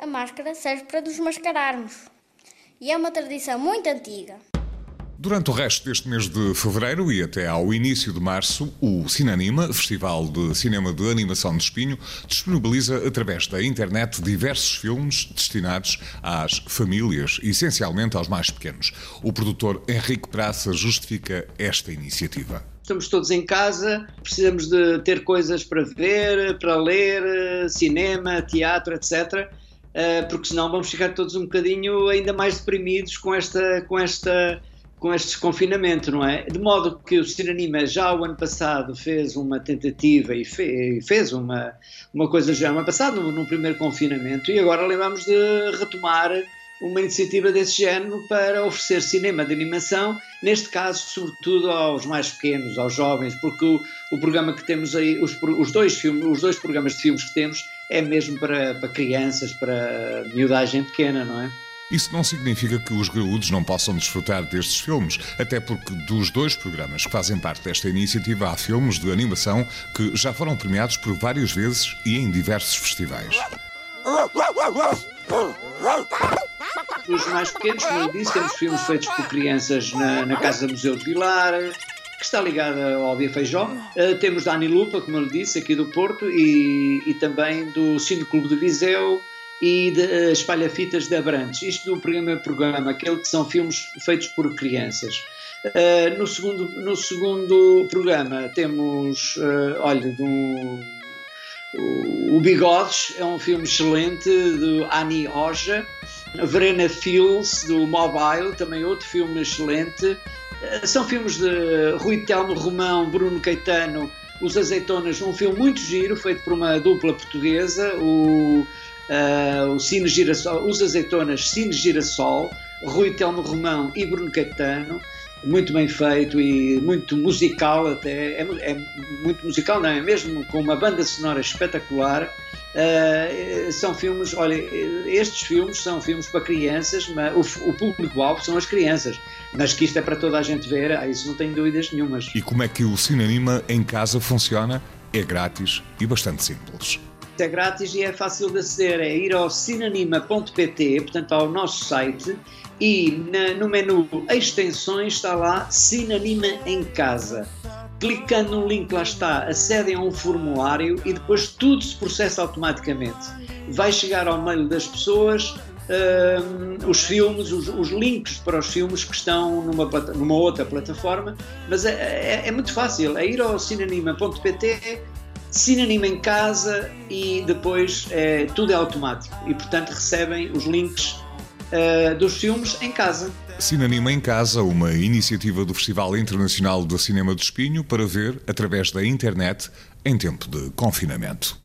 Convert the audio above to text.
A máscara serve para nos mascararmos e é uma tradição muito antiga. Durante o resto deste mês de fevereiro e até ao início de março, o Cinanima, Festival de Cinema de Animação de Espinho, disponibiliza através da internet diversos filmes destinados às famílias, essencialmente aos mais pequenos. O produtor Henrique Praça justifica esta iniciativa estamos todos em casa, precisamos de ter coisas para ver, para ler, cinema, teatro, etc. Eh, porque senão vamos ficar todos um bocadinho ainda mais deprimidos com esta, com esta com este desconfinamento, não é? De modo que o Cineanima já o ano passado fez uma tentativa e fez uma, uma coisa já no ano passado, no primeiro confinamento, e agora lembramos de retomar uma iniciativa desse género para oferecer cinema de animação, neste caso, sobretudo aos mais pequenos, aos jovens, porque o, o programa que temos aí, os, os, dois filmes, os dois programas de filmes que temos, é mesmo para, para crianças, para miudagem pequena, não é? Isso não significa que os graúdos não possam desfrutar destes filmes, até porque dos dois programas que fazem parte desta iniciativa há filmes de animação que já foram premiados por várias vezes e em diversos festivais. Os mais pequenos, como disse, temos filmes feitos por crianças na, na Casa Museu de Vilar, que está ligada ao Bia Feijó. Uh, temos da Lupa, como eu lhe disse, aqui do Porto, e, e também do Cine Clube de Viseu, e de uh, Espalha-Fitas de Abrantes. Isto do primeiro programa, aquele que são filmes feitos por crianças. Uh, no, segundo, no segundo programa temos, uh, olha, do, o Bigodes, é um filme excelente, do Annie Oja. Verena Fields, do Mobile, também outro filme excelente. São filmes de Rui Telmo Romão, Bruno Caetano, Os Azeitonas, um filme muito giro, feito por uma dupla portuguesa, o uh, o Cine Girassol, os Azeitonas Cine Girassol, Rui Telmo Romão e Bruno Caetano, muito bem feito e muito musical até, é, é, muito musical não é? Mesmo com uma banda sonora espetacular. Uh, são filmes, olha estes filmes são filmes para crianças mas o, o público-alvo são as crianças. Mas que isto é para toda a gente ver, ah, isso não tenho dúvidas nenhumas. E como é que o Cinema em casa funciona? É grátis e bastante simples é grátis e é fácil de aceder. É ir ao cinanima.pt, portanto ao nosso site, e na, no menu Extensões está lá Cinanima em Casa. Clicando no link lá está, acedem a um formulário e depois tudo se processa automaticamente. Vai chegar ao mail das pessoas uh, os filmes, os, os, links para os filmes que estão numa, numa outra plataforma, mas é, é, é muito fácil. É ir ao cinanima.pt, cinema em casa e depois é, tudo é automático e portanto recebem os links uh, dos filmes em casa. Cinema em Casa, uma iniciativa do Festival Internacional de Cinema do Espinho para ver através da internet em tempo de confinamento.